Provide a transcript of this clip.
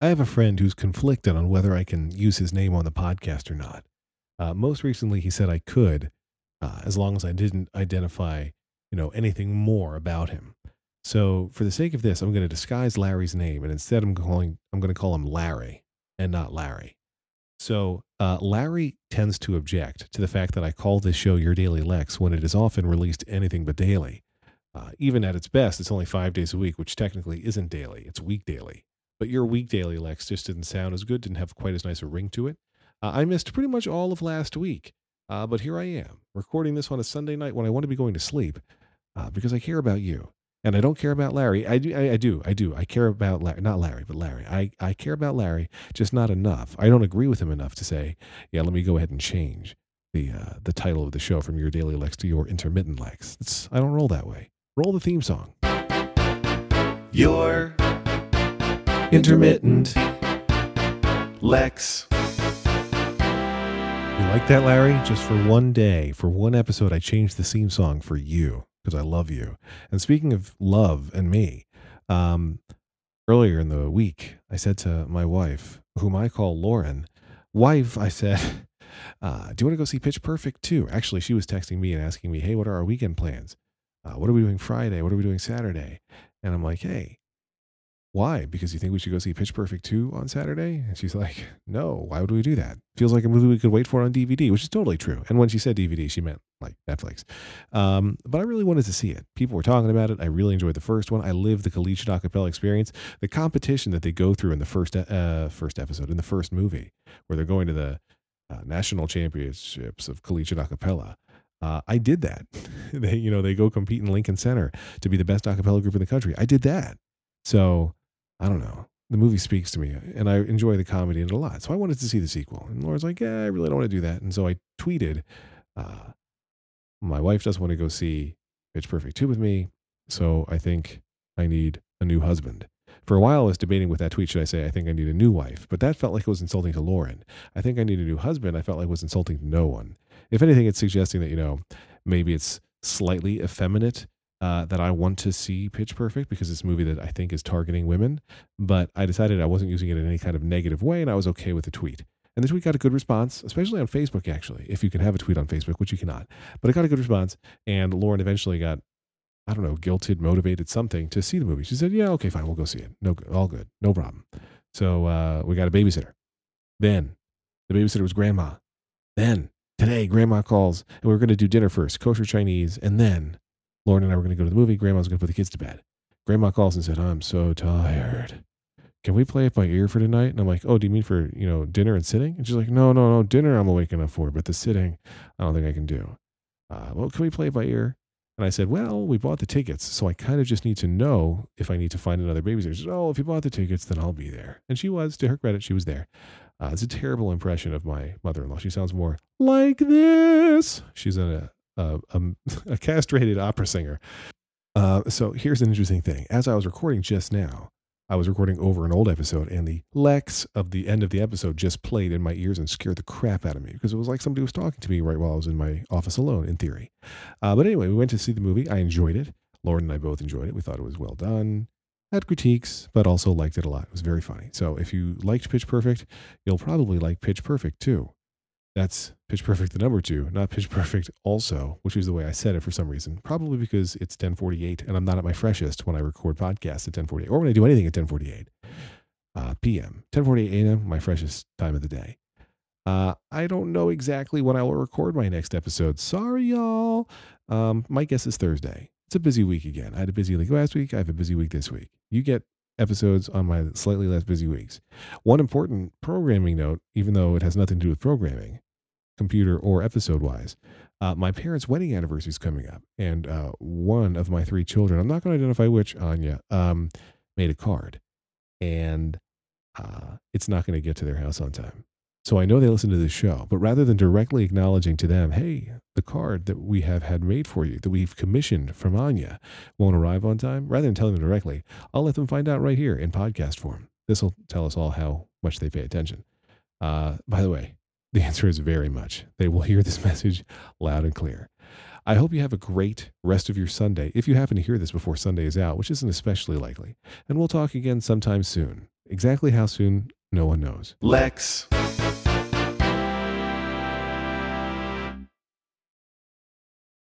I have a friend who's conflicted on whether I can use his name on the podcast or not. Uh, most recently, he said I could, uh, as long as I didn't identify, you know, anything more about him. So, for the sake of this, I'm going to disguise Larry's name, and instead, I'm calling I'm going to call him Larry and not Larry. So, uh, Larry tends to object to the fact that I call this show Your Daily Lex when it is often released anything but daily. Uh, even at its best, it's only five days a week, which technically isn't daily; it's week daily. But your week daily Lex just didn't sound as good, didn't have quite as nice a ring to it. Uh, I missed pretty much all of last week, uh, but here I am recording this on a Sunday night when I want to be going to sleep uh, because I care about you. And I don't care about Larry. I do. I, I do. I do. I care about Larry, not Larry, but Larry. I, I care about Larry, just not enough. I don't agree with him enough to say, yeah, let me go ahead and change the uh, the title of the show from your daily Lex to your intermittent Lex. It's, I don't roll that way. Roll the theme song. Your intermittent Lex. You like that, Larry? Just for one day, for one episode, I changed the theme song for you because I love you. And speaking of love and me, um, earlier in the week, I said to my wife, whom I call Lauren, wife, I said, uh, do you want to go see Pitch Perfect too? Actually, she was texting me and asking me, hey, what are our weekend plans? Uh, what are we doing Friday? What are we doing Saturday? And I'm like, hey, why? Because you think we should go see Pitch Perfect 2 on Saturday? And she's like, no, why would we do that? Feels like a movie we could wait for on DVD, which is totally true. And when she said DVD, she meant like Netflix. Um, but I really wanted to see it. People were talking about it. I really enjoyed the first one. I lived the collegiate acapella experience. The competition that they go through in the first, uh, first episode, in the first movie, where they're going to the uh, national championships of collegiate acapella. Uh, I did that. they, you know, they go compete in Lincoln Center to be the best acapella group in the country. I did that. So I don't know. The movie speaks to me, and I enjoy the comedy in it a lot. So I wanted to see the sequel. And Lauren's like, "Yeah, I really don't want to do that." And so I tweeted, uh, "My wife doesn't want to go see Pitch Perfect two with me, so I think I need a new husband." For a while, I was debating with that tweet. Should I say I think I need a new wife? But that felt like it was insulting to Lauren. I think I need a new husband. I felt like it was insulting to no one. If anything, it's suggesting that you know maybe it's slightly effeminate uh, that I want to see Pitch Perfect because it's a movie that I think is targeting women. But I decided I wasn't using it in any kind of negative way, and I was okay with the tweet. And the tweet got a good response, especially on Facebook, actually, if you can have a tweet on Facebook, which you cannot. But it got a good response. And Lauren eventually got, I don't know, guilted, motivated, something to see the movie. She said, Yeah, okay, fine, we'll go see it. No, all good, no problem. So uh, we got a babysitter. Then the babysitter was grandma. Then today, grandma calls, and we are going to do dinner first, kosher Chinese, and then Lauren and I were going to go to the movie. Grandma's going to put the kids to bed. Grandma calls and said, I'm so tired. Can we play it by ear for tonight? And I'm like, oh, do you mean for, you know, dinner and sitting? And she's like, no, no, no, dinner I'm awake enough for, but the sitting, I don't think I can do. Uh, well, can we play it by ear? And I said, well, we bought the tickets, so I kind of just need to know if I need to find another babysitter. She said, oh, if you bought the tickets, then I'll be there. And she was, to her credit, she was there. Uh, it's a terrible impression of my mother-in-law. She sounds more like this. She's in a, a, a, a castrated opera singer. Uh, so here's an interesting thing. As I was recording just now, I was recording over an old episode, and the Lex of the end of the episode just played in my ears and scared the crap out of me because it was like somebody was talking to me right while I was in my office alone, in theory. Uh, but anyway, we went to see the movie. I enjoyed it. Lauren and I both enjoyed it. We thought it was well done. Had critiques, but also liked it a lot. It was very funny. So if you liked Pitch Perfect, you'll probably like Pitch Perfect too. That's Pitch Perfect the number two, not Pitch Perfect also, which is the way I said it for some reason. Probably because it's 1048 and I'm not at my freshest when I record podcasts at 1048 or when I do anything at 1048 uh, p.m. 1048 a.m., my freshest time of the day. Uh, I don't know exactly when I will record my next episode. Sorry, y'all. Um, my guess is Thursday. It's a busy week again. I had a busy week last week. I have a busy week this week. You get episodes on my slightly less busy weeks. One important programming note, even though it has nothing to do with programming, computer or episode wise. Uh, my parents' wedding anniversary is coming up, and uh, one of my three children, I'm not going to identify which, Anya, um, made a card, and uh, it's not going to get to their house on time. So I know they listen to this show, but rather than directly acknowledging to them, hey, the card that we have had made for you, that we've commissioned from Anya, won't arrive on time, rather than telling them directly, I'll let them find out right here in podcast form. This will tell us all how much they pay attention. Uh, by the way, the answer is very much. They will hear this message loud and clear. I hope you have a great rest of your Sunday if you happen to hear this before Sunday is out, which isn't especially likely. And we'll talk again sometime soon. Exactly how soon, no one knows. Lex.